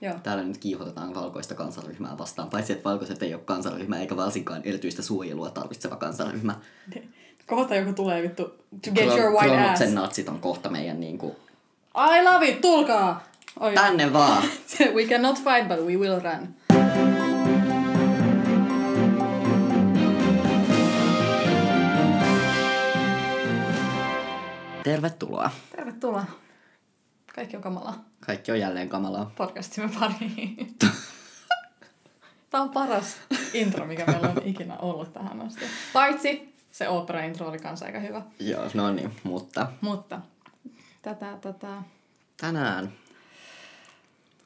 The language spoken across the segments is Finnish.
Joo. Täällä nyt kiihotetaan valkoista kansanryhmää vastaan, paitsi että valkoiset ei ole kansanryhmä eikä varsinkaan erityistä suojelua tarvitseva kansanryhmä. Kohta joku tulee vittu to get your white ass. Natsit on kohta meidän niinku... I love it, tulkaa! Oi. Tänne vaan! we cannot fight, but we will run. Tervetuloa. Tervetuloa. Kaikki on kamalaa. Kaikki on jälleen kamalaa. Podcastimme pariin. Tämä on paras intro, mikä meillä on ikinä ollut tähän asti. Paitsi se opera-intro oli kanssa aika hyvä. Joo, no niin, mutta Mutta tätä, tätä tänään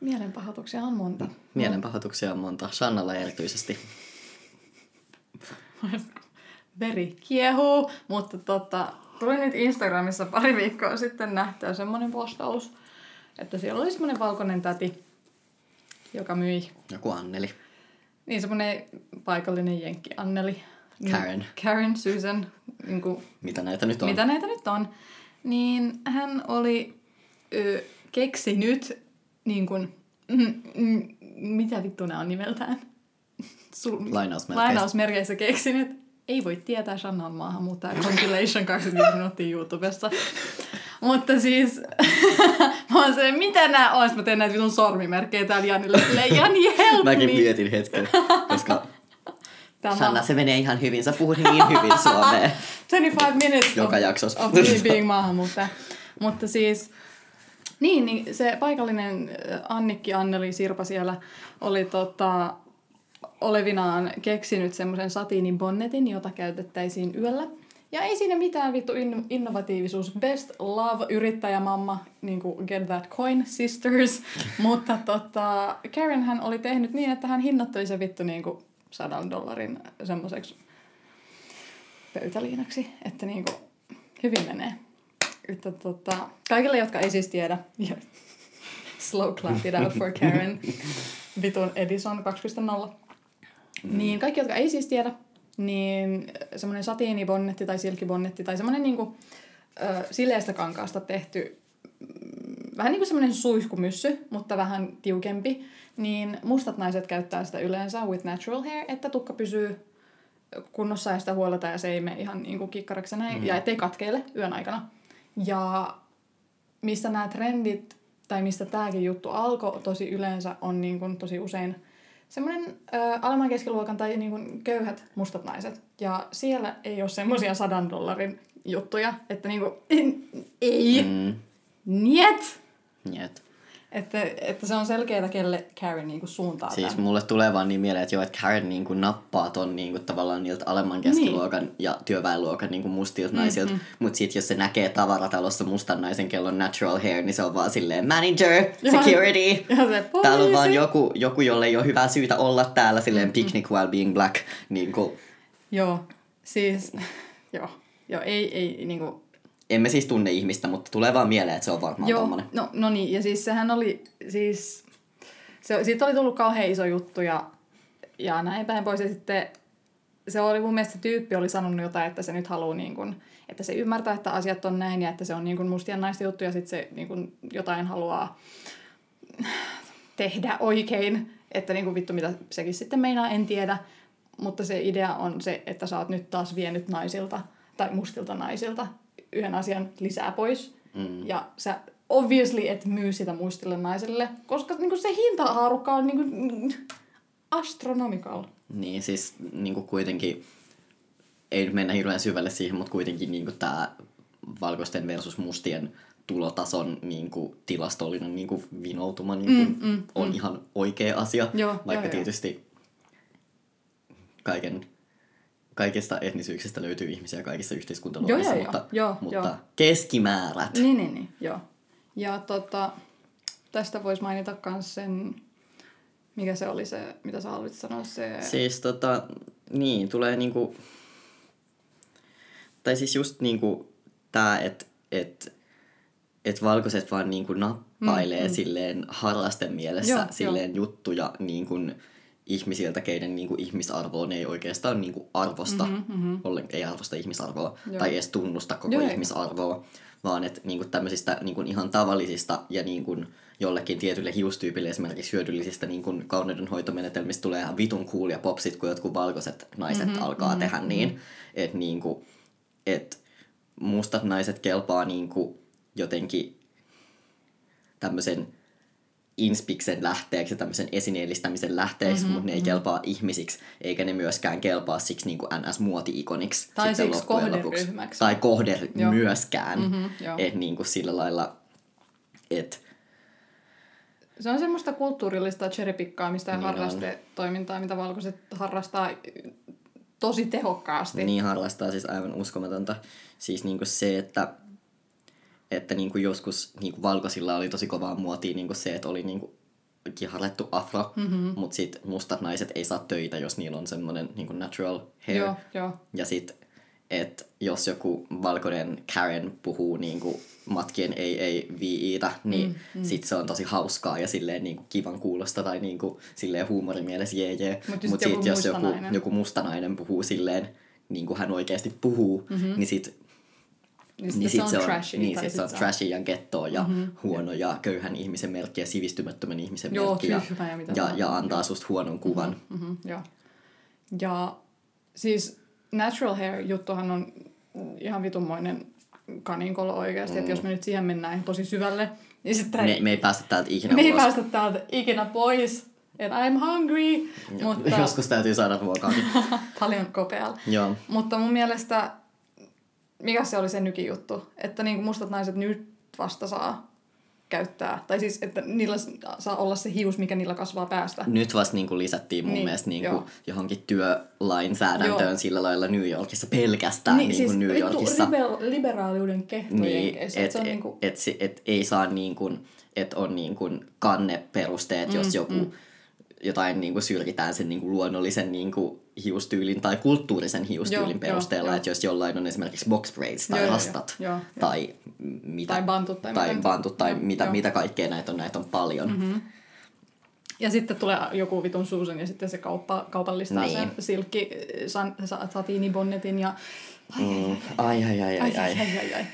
mielenpahoituksia on monta. mielenpahoituksia on monta. Shannalla erityisesti. Veri kiehuu, mutta tota, tuli nyt Instagramissa pari viikkoa sitten nähtyä semmoinen postaus, että siellä oli semmoinen valkoinen täti, joka myi, Joku Anneli. niin semmoinen paikallinen jenkki Anneli. Niin, Karen. Karen, Susan, niin kuin, Mitä näitä nyt on? mitä näitä nyt on. Niin hän oli ö, keksinyt, niin kuin, mm, mm, mitä vittu nämä on nimeltään? Sul- Lainausmerkeissä. Lainausmerkeissä keksinyt. Ei voi tietää, Shanna on maahanmuuttaja compilation 25 minuuttia YouTubessa. Mutta siis, mä oon se, mitä nää on? Sitten mä teen näitä vitun sormimerkkejä täällä Janille. Silleen, Jani, help Mäkin me. mietin hetken, koska Tämä Shanna, se menee ihan hyvin. Sä puhut niin hyvin suomea. 25 minutes Joka of, jaksossa. of me being maahanmuuttaja. Mutta siis, niin, niin se paikallinen äh, Annikki Anneli Sirpa siellä oli tota, olevinaan keksinyt semmoisen satiinin bonnetin, jota käytettäisiin yöllä. Ja ei siinä mitään vittu in- innovatiivisuus. Best love, yrittäjämamma, niin kuin get that coin, sisters. Mutta tota, Karen hän oli tehnyt niin, että hän hinnoitteli se vittu niin kuin sadan dollarin semmoiseksi pöytäliinaksi, että niinku hyvin menee. Että tota, kaikille, jotka ei siis tiedä, slow clap it out for Karen, vitun Edison 2.0, niin kaikki, jotka ei siis tiedä, niin semmoinen satiinibonnetti tai silkibonnetti tai semmoinen niinku, ö, sileästä kankaasta tehty mm, vähän niin kuin semmoinen suihkumyssy, mutta vähän tiukempi, niin mustat naiset käyttää sitä yleensä with natural hair, että tukka pysyy kunnossa ja sitä huoleta ja se ei mene ihan niin kuin kikkaraksi näin, mm. ja ettei katkeile yön aikana. Ja mistä nämä trendit, tai mistä tämäkin juttu alkoi tosi yleensä, on niin kuin tosi usein semmoinen alemman keskiluokan tai niin kuin köyhät mustat naiset. Ja siellä ei ole semmoisia sadan dollarin juttuja, että niin kuin, ei, mm. Mm, niet. Että, että se on selkeää, kelle Karen niin kuin suuntaa Siis tämän. mulle tulee vaan niin mieleen, että joo, että Karen niin kuin nappaa ton niin kuin tavallaan niiltä alemman keskiluokan niin. ja työväenluokan niin kuin mustilta naisilta. Mutta sit jos se näkee tavaratalossa mustan naisen, kello on natural hair, niin se on vaan silleen manager, security. Ja se Täällä on vaan joku, joku, jolle ei ole hyvää syytä olla täällä silleen picnic while being black. Niin kuin, Joo, siis, joo, joo, ei, ei niinku, emme siis tunne ihmistä, mutta tulee vaan mieleen, että se on varmaan joo, tommonen. no, no niin, ja siis sehän oli, siis, se, siitä oli tullut kauhean iso juttu ja, ja näin päin pois, ja sitten se oli mun mielestä se tyyppi oli sanonut jotain, että se nyt haluaa niin kuin, että se ymmärtää, että asiat on näin ja että se on niin kuin mustien naisten juttu ja sitten se niin kuin jotain haluaa tehdä oikein, että niin kuin vittu mitä sekin sitten meinaa, en tiedä, mutta se idea on se, että sä oot nyt taas vienyt naisilta tai mustilta naisilta yhden asian lisää pois Mm. ja sä obviously et myy sitä mustille naisille, koska niin kuin se hintahaarukka on niin kuin astronomical. Niin siis niin kuin kuitenkin, ei nyt mennä hirveän syvälle siihen, mutta kuitenkin niin kuin tämä valkoisten versus mustien tulotason niin kuin, tilastollinen niin kuin, vinoutuma niin kuin, Mm, mm, on mm. ihan oikea asia. Joo, vaikka joo, joo. tietysti kaiken, kaikista etnisyyksistä löytyy ihmisiä kaikissa yhteiskuntaluokissa, Joo, joo, mutta, joo, mutta joo. keskimäärät. Niin, niin, niin, joo. Ja tota, tästä voisi mainita myös sen, mikä se oli se, mitä sä haluait sanoa, se... Siis tota, niin, tulee niinku, tai siis just niinku tää, että et, et valkoiset vaan niinku nappailee mm, mm. silleen harrasten mielessä Joo, silleen jo. juttuja niinku ihmisiltä, keiden niinku ihmisarvoon ei oikeastaan niinku arvosta, mm-hmm, mm-hmm. Ollen, ei arvosta ihmisarvoa Joo. tai edes tunnusta koko Joo, ihmisarvoa, vaan että niinku tämmöisistä niinku ihan tavallisista ja niinku jollekin tietylle hiustyypille esimerkiksi hyödyllisistä niin kuin kauneudenhoitomenetelmistä tulee ihan vitun cool ja popsit, kun jotkut valkoiset naiset mm-hmm, alkaa mm-hmm, tehdä niin. Mm-hmm. Että niin kuin, et mustat naiset kelpaa niin kuin jotenkin tämmöisen inspiksen lähteeksi ja tämmöisen esineellistämisen lähteeksi, mm-hmm, mutta ne ei mm-hmm. kelpaa ihmisiksi, eikä ne myöskään kelpaa siksi niin kuin NS-muoti-ikoniksi. Tai siksi kohderyhmäksi. Tai kohde Joo. myöskään. Mm-hmm, että niin kuin sillä lailla, että se on semmoista kulttuurillista cherrypikkaamista ja niin harrastetoimintaa, mitä valkoiset harrastaa tosi tehokkaasti. Niin harrastaa siis aivan uskomatonta. Siis niinku se, että että niin kuin joskus niin kuin valkoisilla oli tosi kovaa muotia niin kuin se, että oli niin kuin kiharrettu afro, mm-hmm. mutta sitten mustat naiset ei saa töitä, jos niillä on semmoinen niin natural hair. Joo, joo. Ja sitten, että jos joku valkoinen Karen puhuu niin kuin matkien ei ei viiitä, niin mm, mm. sit se on tosi hauskaa ja silleen niin kuin kivan kuulosta tai niin kuin silleen huumorimielessä jee jee. Mutta Mut sit jos joku, joku mustanainen puhuu silleen, niin kuin hän oikeasti puhuu, mm-hmm. niin sit niin, niin sit se on, trashy. Niin, sit se on trashy ja gettoa ja mm-hmm. huono ja köyhän ihmisen merkki ja sivistymättömän ihmisen Joo, merkki. Ja, ja, mitä ja, ja antaa susta huonon kuvan. Mm-hmm, mm-hmm, joo. Ja siis natural hair juttuhan on ihan vitunmoinen kaninkolo oikeasti, mm. että jos me nyt siihen mennään tosi syvälle, niin sitten... Me, me ei päästä täältä ikinä Me ulos. ei päästä täältä ikinä pois. And I'm hungry. mutta... Joskus täytyy saada ruokaa. Paljon kopealla. Joo. Mutta mun mielestä mikä se oli se nykijuttu, että niin kuin mustat naiset nyt vasta saa käyttää, tai siis, että niillä saa olla se hius, mikä niillä kasvaa päästä. Nyt vasta niin kuin lisättiin mun niin, mielestä niin kuin johonkin työlainsäädäntöön joo. sillä lailla New Yorkissa pelkästään niin, niin siis New Yorkissa. Liber- liberaaliuden kehtojen niin, että et, niin kuin... et, et, et, ei saa niin kuin, että on niin kuin kanneperusteet, mm, jos joku mm jotain niin kuin syrjitään sen niin kuin luonnollisen niin kuin hiustyylin tai kulttuurisen hiustyylin joo, perusteella, että jos jollain on esimerkiksi box braids tai joo, rastat joo, joo, tai mitä, tai bantut tai, tai, bantut, tai joo, mitä, joo. mitä kaikkea näitä on, näitä on paljon. Mm-hmm. Ja sitten tulee joku vitun suusen ja sitten se kauppa, kaupallistaa niin. sen silkki san, satiinibonnetin ja mm. ai, ai, ai, ai, ai, ai, ai, ai, ai.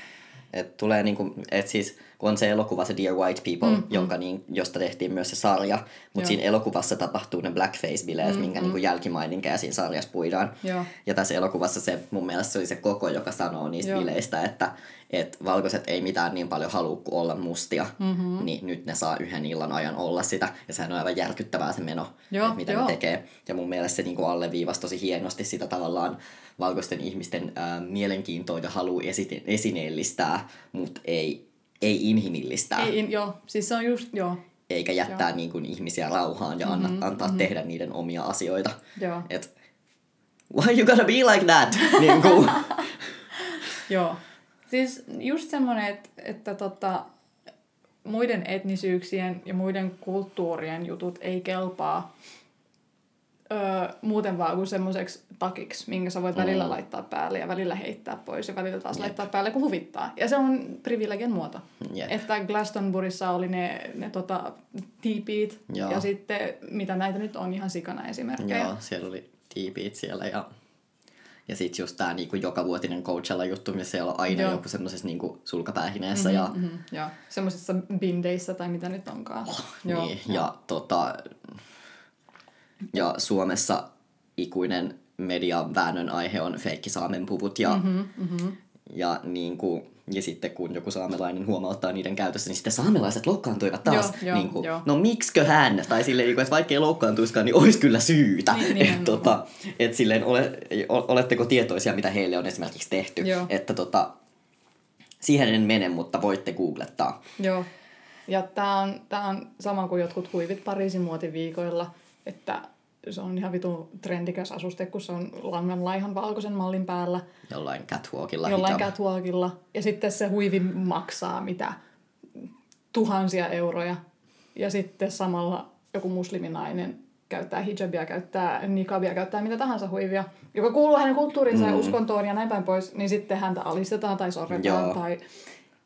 Et tulee niinku, et siis kun on se elokuva, se Dear White People, mm, jonka. Niin, josta tehtiin myös se sarja, mutta siinä elokuvassa tapahtuu ne blackface-bileet, mm, minkä. Niin jälkimaininkeja siinä sarjassa puidaan. Joo. Ja tässä elokuvassa se mun mielestä se oli se koko, joka sanoo niistä Joo. bileistä, että et valkoiset ei mitään niin paljon halua kuin olla mustia, mm-hmm. niin nyt ne saa yhden illan ajan olla sitä. Ja sehän on aivan järkyttävää se meno, Joo, mitä jo. ne tekee. Ja mun mielestä se niin alleviivasi tosi hienosti sitä tavallaan valkoisten ihmisten ää, mielenkiintoa ja halu esineellistää, mutta ei ei inhimillistää. Ei, in, joo, siis se on just, joo. Eikä jättää niin kuin, ihmisiä rauhaan ja mm-hmm, antaa mm-hmm. tehdä niiden omia asioita. Joo. Et, why you gotta be like that? niin kuin. joo. Siis just semmoinen, että, että tota, muiden etnisyyksien ja muiden kulttuurien jutut ei kelpaa öö, muuten vaan kuin semmoiseksi takiksi, minkä sä voit mm. välillä laittaa päälle ja välillä heittää pois ja välillä taas Jep. laittaa päälle, kun huvittaa. Ja se on privilegian muoto. Jep. Että Glastonburissa oli ne, ne tota, tiipiit ja sitten mitä näitä nyt on ihan sikana esimerkkejä. Joo, siellä oli tiipiit siellä ja ja sitten just tämä niinku jokavuotinen Coachella-juttu, missä siellä on aina Joo. joku semmoisessa niinku sulkapäähineessä. Mm-hmm, ja... Mm-hmm, ja semmoisessa bindeissä tai mitä nyt onkaan. Oh, Joo, niin, ja, ja tota, ja Suomessa ikuinen median väännön aihe on saamen puvut ja, mm-hmm, mm-hmm. ja, niin kuin, ja sitten kun joku saamelainen huomauttaa niiden käytössä, niin sitten saamelaiset loukkaantuivat taas. Joo, niin kuin. No mikskö hän? Tai silleen, että vaikka ei loukkaantuiskaan, niin olisi kyllä syytä. Niin, et, tota, et silleen, ole, oletteko tietoisia, mitä heille on esimerkiksi tehty? Joo. Että tota, siihen en mene, mutta voitte googlettaa. Joo. Ja tämä on, tää on sama kuin jotkut huivit Pariisin muotiviikoilla – että se on ihan vitu trendikäs asuste, kun se on langan laihan valkoisen mallin päällä. Jollain catwalkilla. Jollain hito. catwalkilla. Ja sitten se huivi maksaa mitä tuhansia euroja. Ja sitten samalla joku musliminainen käyttää hijabia, käyttää nikabia, käyttää mitä tahansa huivia, joka kuuluu hänen kulttuuriinsa mm. ja uskontoon ja näin päin pois, niin sitten häntä alistetaan tai sorretaan tai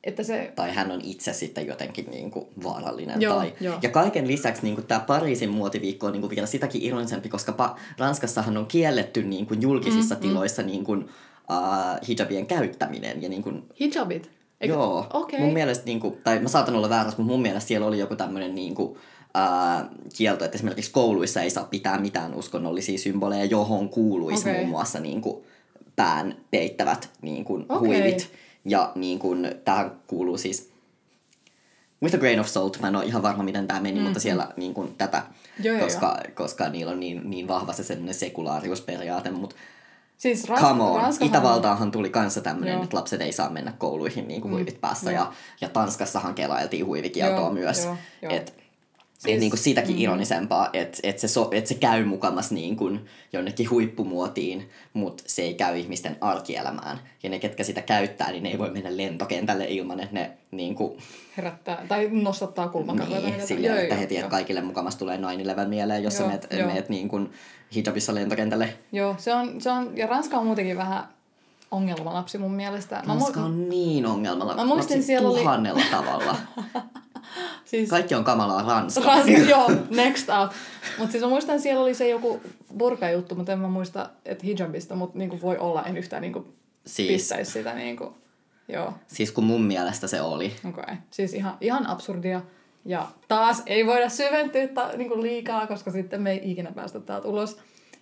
että se... Tai hän on itse sitten jotenkin niin kuin vaarallinen. Joo, tai... jo. Ja kaiken lisäksi niin kuin tämä Pariisin muotiviikko on niin kuin vielä sitäkin ironisempi, koska pa- Ranskassahan on kielletty niin kuin julkisissa mm, mm. tiloissa mm. Niin kuin, uh, hijabien käyttäminen. Ja niin kuin... Hijabit? Eikö- Joo. Okei. Mun mielestä, niinku, tai mä saatan olla väärässä, mutta mun mielestä siellä oli joku tämmöinen niinku, ää, kielto, että esimerkiksi kouluissa ei saa pitää mitään uskonnollisia symboleja, johon kuuluisi Okei. muun muassa niinku, pään peittävät niinku, Okei. huivit. Ja niinku, tähän kuuluu siis with a grain of salt, mä en ole ihan varma miten tämä meni, mm, mutta siellä niin kuin, tätä, Joo, joo, koska, koska niillä on niin, niin vahva se sellainen sekulaariusperiaate, mutta Siis Rans- come on, Ranskahan- Itävaltaahan tuli kanssa tämmöinen, että lapset ei saa mennä kouluihin niin kuin huivit päässä, joo. ja, ja Tanskassahan kelailtiin huivikieltoa Joo, myös, joo, joo. että Siis- niin kuin sitäkin mm. ironisempaa, että et se, so, et se käy mukamas niin kuin jonnekin huippumuotiin, mutta se ei käy ihmisten arkielämään. Ja ne, ketkä sitä käyttää, niin ne ei voi mennä lentokentälle ilman, että ne niin kuin, Herättää, tai nostattaa kulmakarvoja. niin, silleen, että heti että kaikille mukamas tulee 9-11 mieleen, jos sä Joo, meet, joo. meet niin kuin hijabissa lentokentälle. Joo, se on, se on, ja Ranska on muutenkin vähän ongelmalapsi mun mielestä. Mä Ranska mu- on niin ongelmalla. Mä muistin, siellä oli- tuhannella tavalla. siis, Kaikki on kamalaa Ranska. Ranska, joo, next up. Mutta siis mä muistan, että siellä oli se joku burka-juttu, mutta en mä muista, että hijabista, mutta niinku voi olla, en yhtään niinku Siis, pistäisi sitä niinku, joo, siis kun mun mielestä se oli. okei. Okay. Siis ihan, ihan absurdia. Ja taas ei voida syventyä ta, niinku liikaa, koska sitten me ei ikinä päästä täältä ulos.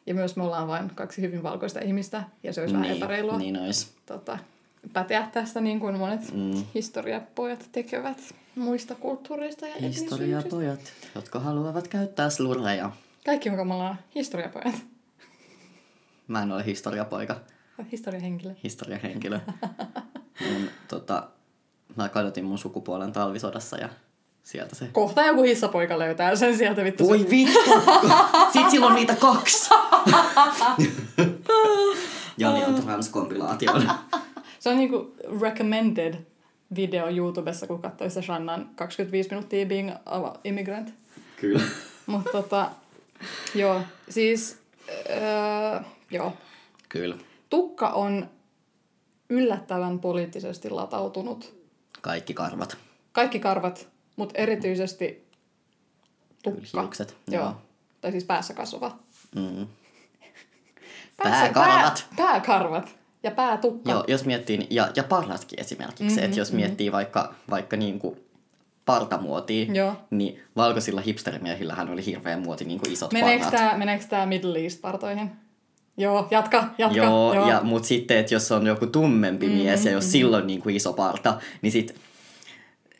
Ja myös me ollaan vain kaksi hyvin valkoista ihmistä, ja se olisi vähän Niin, epäreilua niin ois. tota, päteä tästä niin kuin monet Mm. historiapojat tekevät muista kulttuureista ja. Historiapojat, jotka haluavat käyttää slureja. Kaikki on kamalaa historiapojat. Mä en ole historiapoika, Historiahenkilö. historiahenkilö. mun, tota, mä kadotin mun sukupuolen talvisodassa ja sieltä se... Kohta joku hissapoika löytää sen sieltä vittu. Voi vittu! Sit sillä on niitä kaksi! Jani on transkompilaation. Se on niinku recommended video YouTubessa, kun katsoi sitä Shannan 25 minuuttia being a immigrant. Kyllä. Mutta tota, joo, siis, öö, joo. Kyllä. Tukka on yllättävän poliittisesti latautunut Kaikki karvat. Kaikki karvat, mutta erityisesti tukka. Hiukset. Joo. Joo. Tai siis päässä kasvava. Mm. Päässä- Pääkarvat. Pää, pääkarvat ja päätukka. Joo, jos miettii, ja, ja parratkin esimerkiksi, mm-hmm, että jos miettii vaikka, vaikka niin kuin partamuotia, Joo. niin valkoisilla hipsterimiehillähän oli hirveä muoti niin kuin isot Meneekö parrat. tää, meneekö tää Middle East-partoihin? Joo, jatka, jatka. Joo, joo. Ja, mutta sitten, että jos on joku tummempi mm, mies ja jos mm, silloin niin kuin iso parta, niin sit,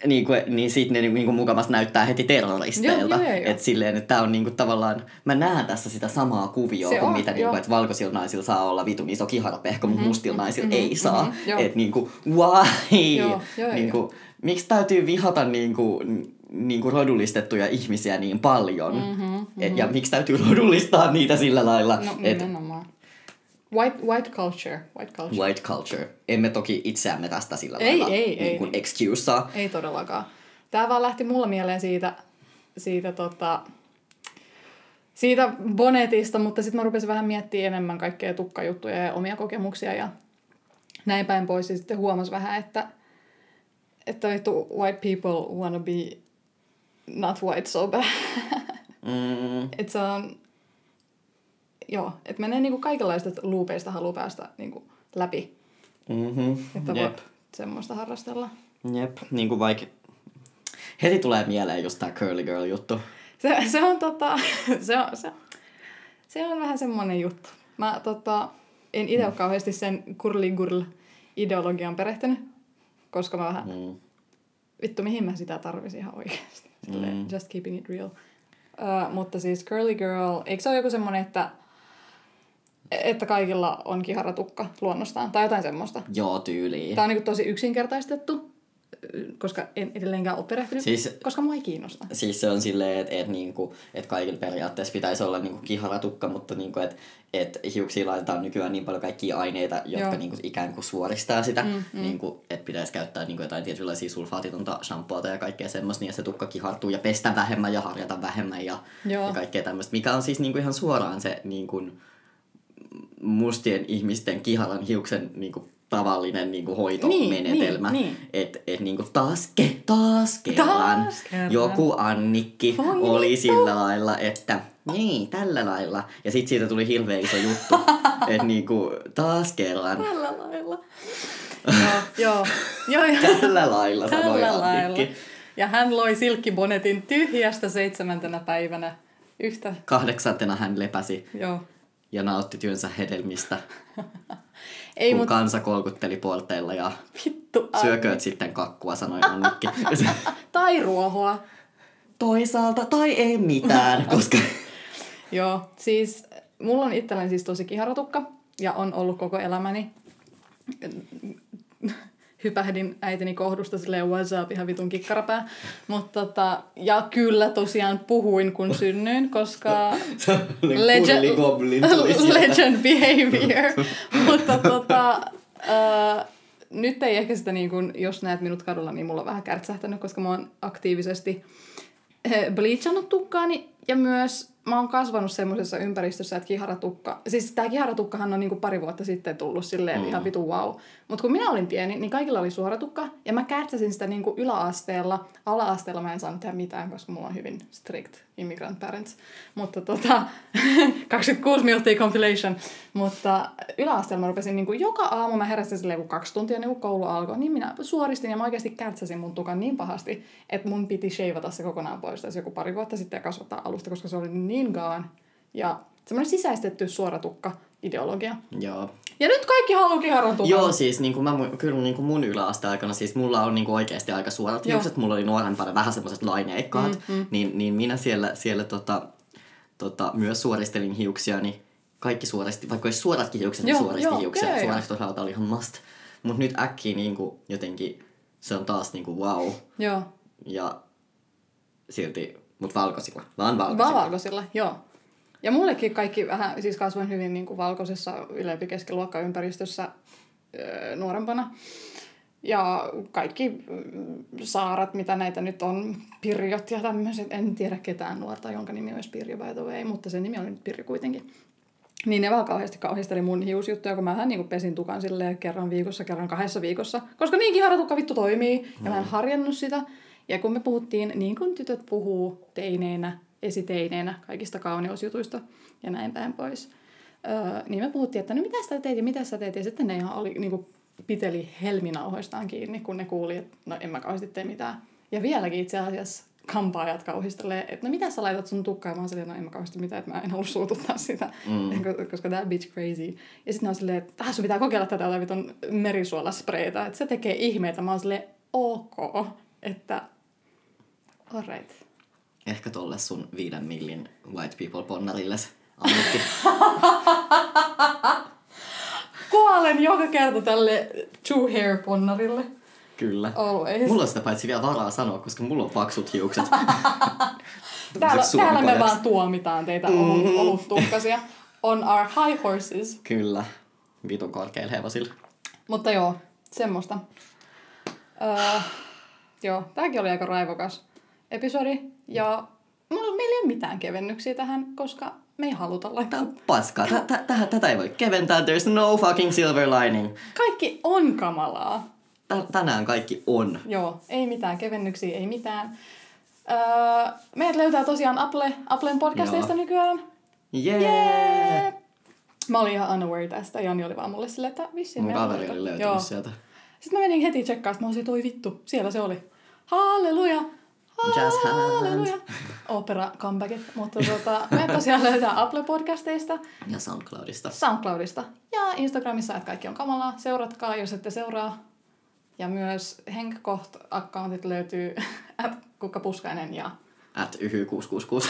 niin kuin, niin sit ne niin kuin mukamas näyttää heti terroristeilta. Joo, joo, joo. Että silleen, että tää on niin kuin tavallaan, mä näen tässä sitä samaa kuvioa Se kuin on, mitä niin kuin, että valkoisilla naisilla saa olla vitun iso kiharapehko, mutta mustilla naisilla ei saa. mhm, joo. Että niin kuin, why? Joo, joo, niin kuin, miksi täytyy vihata niin kuin, niin kuin rodullistettuja ihmisiä niin paljon? Mm-hmm, Et, ja miksi täytyy rodullistaa niitä sillä lailla? No, et, nimenomaan. White, white culture. White culture. White culture. Emme toki itseämme tästä sillä Ei, lailla ei, niin ei. kuin excusea. Ei todellakaan. Tää vaan lähti mulla mieleen siitä, siitä, tota, siitä bonetista, mutta sitten mä rupesin vähän miettimään enemmän kaikkea tukkajuttuja ja omia kokemuksia ja näin päin pois. Ja sitten huomas vähän, että, että vittu white people wanna be not white so bad. Mm, että se on, joo, että menee niinku kaikenlaista luupeista haluaa päästä niinku läpi, mm-hmm. että Jep. voi semmoista harrastella. Jep. Niin kuin vaikka... Heti tulee mieleen just tää curly girl juttu. Se, se on tota, se on, se, se on vähän semmoinen juttu. Mä tota, en itse ole kauheasti sen kurligurl ideologian perehtynyt, koska mä vähän, Mm. vittu mihin mä sitä tarvisin ihan oikeasti. Silleen, Mm. Just keeping it real. Uh, mutta siis curly girl, eikö se ole joku semmoinen, että, että kaikilla on kiharatukka luonnostaan tai jotain semmoista? Joo, tyyliin. Tämä on niinku tosi yksinkertaistettu, koska en edelleenkään ole perehtynyt, Siis- koska mua ei kiinnosta. Siis se on silleen, että et, niinku, et kaikilla periaatteessa pitäisi olla niinku kiharatukka, mutta niinku, että et hiuksiin laitetaan nykyään niin paljon kaikkia aineita, jotka Joo. niinku, ikään kuin suoristaa sitä. Mm, mm. Niinku, että pitäisi käyttää niinku, jotain tietynlaisia sulfaatitonta shampoota ja kaikkea semmoista, niin se tukka kihartuu ja pestä vähemmän ja harjata vähemmän ja, Joo. ja kaikkea tämmöistä. Mikä on siis niinku, ihan suoraan se niinku, mustien ihmisten kiharan hiuksen niinku, tavallinen niinku, hoitomenetelmä. Niin, niin. Että et, niinku, taas, ke, taas kerran Taas kerran. joku Annikki Voi oli vittu. sillä lailla, että niin, tällä lailla. Ja sit siitä tuli hirveä iso juttu. että niinku, taas kerran. Tällä lailla. joo, joo, joo, joo. Tällä lailla sanoi Tällä lailla. Annikki. Ja hän loi silkkibonetin tyhjästä seitsemäntenä päivänä. Yhtä, Kahdeksantena hän lepäsi joo. Ja nautti työnsä hedelmistä, Ei kun mut kansa kolkutteli porteilla ja vittu. ai. syökööt sitten kakkua, sanoi Annikki. Tai ruohoa. Toisaalta tai ei mitään, koska Joo, siis mulla on itselläni siis tosi kiharatukka ja on ollut koko elämäni. Hypähdin äitini kohdusta silleen what's up, ihan vitun kikkarapää. Mutta tota, ja kyllä tosiaan puhuin kun synnyin, koska Legend, tuli sieltä. legend behavior. Mutta tota, uh, nyt ei ehkä sitä, niin kun, jos näet minut kadulla, niin mulla on vähän kärtsähtänyt, koska mä oon aktiivisesti eh, bleachannut tukkaani ja myös mä oon kasvanut semmoisessa ympäristössä, että kiharatukka, siis tää kiharatukkahan on niinku pari vuotta sitten tullut silleen mm. ihan vitu wow. Mutta kun minä olin pieni, niin kaikilla oli suoratukka ja mä kärtsäsin sitä niinku yläasteella. Ala-asteella mä en saanut tehdä mitään, koska mulla on hyvin strict immigrant parents. Mutta tota, 26 minuuttia compilation. Mutta yläasteella mä rupesin niinku joka aamu, mä heräsin silleen kun kaksi tuntia ennen kuin koulu alkoi, niin minä suoristin ja mä oikeasti kärtsäsin mun tukan niin pahasti, että mun piti sheivata se kokonaan pois tässä joku pari vuotta sitten ja kasvattaa alusta, koska se oli niin gone. Ja semmoinen sisäistetty suoratukka ideologia. Joo. Ja nyt kaikki haluaa kiharantua. Joo, siis niin kuin mä, kyllä niin kuin mun yläasteaikana, siis mulla on niin kuin oikeasti aika suorat Joo. hiukset, mulla oli nuorempana vähän semmoiset laineikkaat, Mm, mm. Niin, niin minä siellä, siellä tota, tota, myös suoristelin hiuksia, niin kaikki suoristi, vaikka olisi suoratkin hiukset, niin Joo, suoristi joo, hiuksia. joo, joo. Suoraksi toisaalta oli ihan must. Mutta nyt äkkiä niin kuin, jotenkin se on taas niin kuin wow. Joo. Ja silti, mutta valkoisilla, vaan valkoisilla. Vaan valkoisilla, joo. Ja mullekin kaikki vähän, siis kasvoin hyvin niin kuin valkoisessa ylempi keskiluokkaympäristössä öö, nuorempana. Ja kaikki mm, saarat, mitä näitä nyt on, Pirjot ja tämmöiset, en tiedä ketään nuorta, jonka nimi olisi Pirjo by the way, mutta se nimi oli nyt Pirjo kuitenkin. Niin ne vaan kauheasti kauhisteli mun hiusjuttuja, kun mä vähän niin pesin tukan silleen kerran viikossa, kerran kahdessa viikossa. Koska niin kiharatukka vittu toimii, ja mä en harjannut sitä. Ja kun me puhuttiin, niin kuin tytöt puhuu teineinä, esiteineinä, kaikista kauneusjutuista ja näin päin pois. Öö, niin me puhuttiin, että no mitä sä teet ja mitä sä teet. Ja sitten ne ihan oli, niin kuin piteli helminauhoistaan kiinni, kun ne kuuli, että no en mä kauheasti tee mitään. Ja vieläkin itse asiassa kampaajat kauhistelee, että no mitä sä laitat sun tukkaan? Mä oon silleen, no en mä kauheasti mitään, että mä en halua suututtaa sitä, mm. koska that bitch crazy. Ja sitten ne on silleen, että ah, sun pitää kokeilla tätä jotain vitun merisuolaspreitä, että se tekee ihmeitä. Mä oon silleen, ok, että alright. Ehkä tolle sun viiden millin white people ponnarilles. Annettiin. Kuolen joka kerta tälle two hair ponnarille. Kyllä. Always. Mulla on sitä paitsi vielä varaa sanoa, koska mulla on paksut hiukset. Täällä, täällä me vaan tuomitaan teitä mm-hmm. oluttukkasia. On our high horses. Kyllä. Vitun korkeilla hevosilla. Mutta joo, semmoista. Öö, joo, tääkin oli aika raivokas episodi. Ja mulla, meillä ei ole mitään kevennyksiä tähän, koska me ei haluta laittaa. Tää on paskaa. Tä, tä, tätä, ei voi keventää. There's no fucking silver lining. Kaikki on kamalaa. Tä, tänään kaikki on. Joo, ei mitään kevennyksiä, ei mitään. Öö, meidät löytää tosiaan Apple, Applen podcasteista Joo. nykyään. Jee! Jee! Mä olin ihan unaware tästä. Jani oli vaan mulle silleen, että vissiin Mun kaveri oli Joo. löytänyt sieltä. Sitten mä menin heti tsekkaamaan, että mä olisin, toi vittu, siellä se oli. Halleluja! Jazz hands. Opera comebackit. Mutta tota, me tosiaan löytää Apple podcasteista, Ja SoundCloudista. Soundcloudista ja Instagramissa, että kaikki on kamalaa. Seuratkaa, jos ette seuraa. Ja myös Henkkoht-accountit löytyy at kukkapuskainen ja... At yhy666.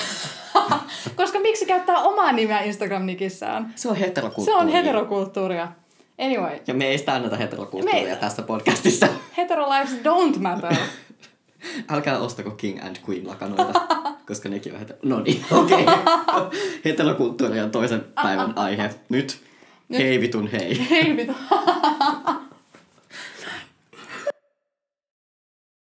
Koska miksi käyttää omaa nimeä Instagram-nikissään? Se on Se heterokulttuuri. on heterokulttuuria. Anyway, Ja me ei sitä anneta heterokulttuuria Me- tästä podcastista. hetero lives don't matter. Älkää ostako King and Queen lakanoita, koska nekin hetero... No niin, okei. Okay. Heterokulttuuri on toisen päivän aihe. Nyt. Nyt. Hei vitun hei. Hei vittu.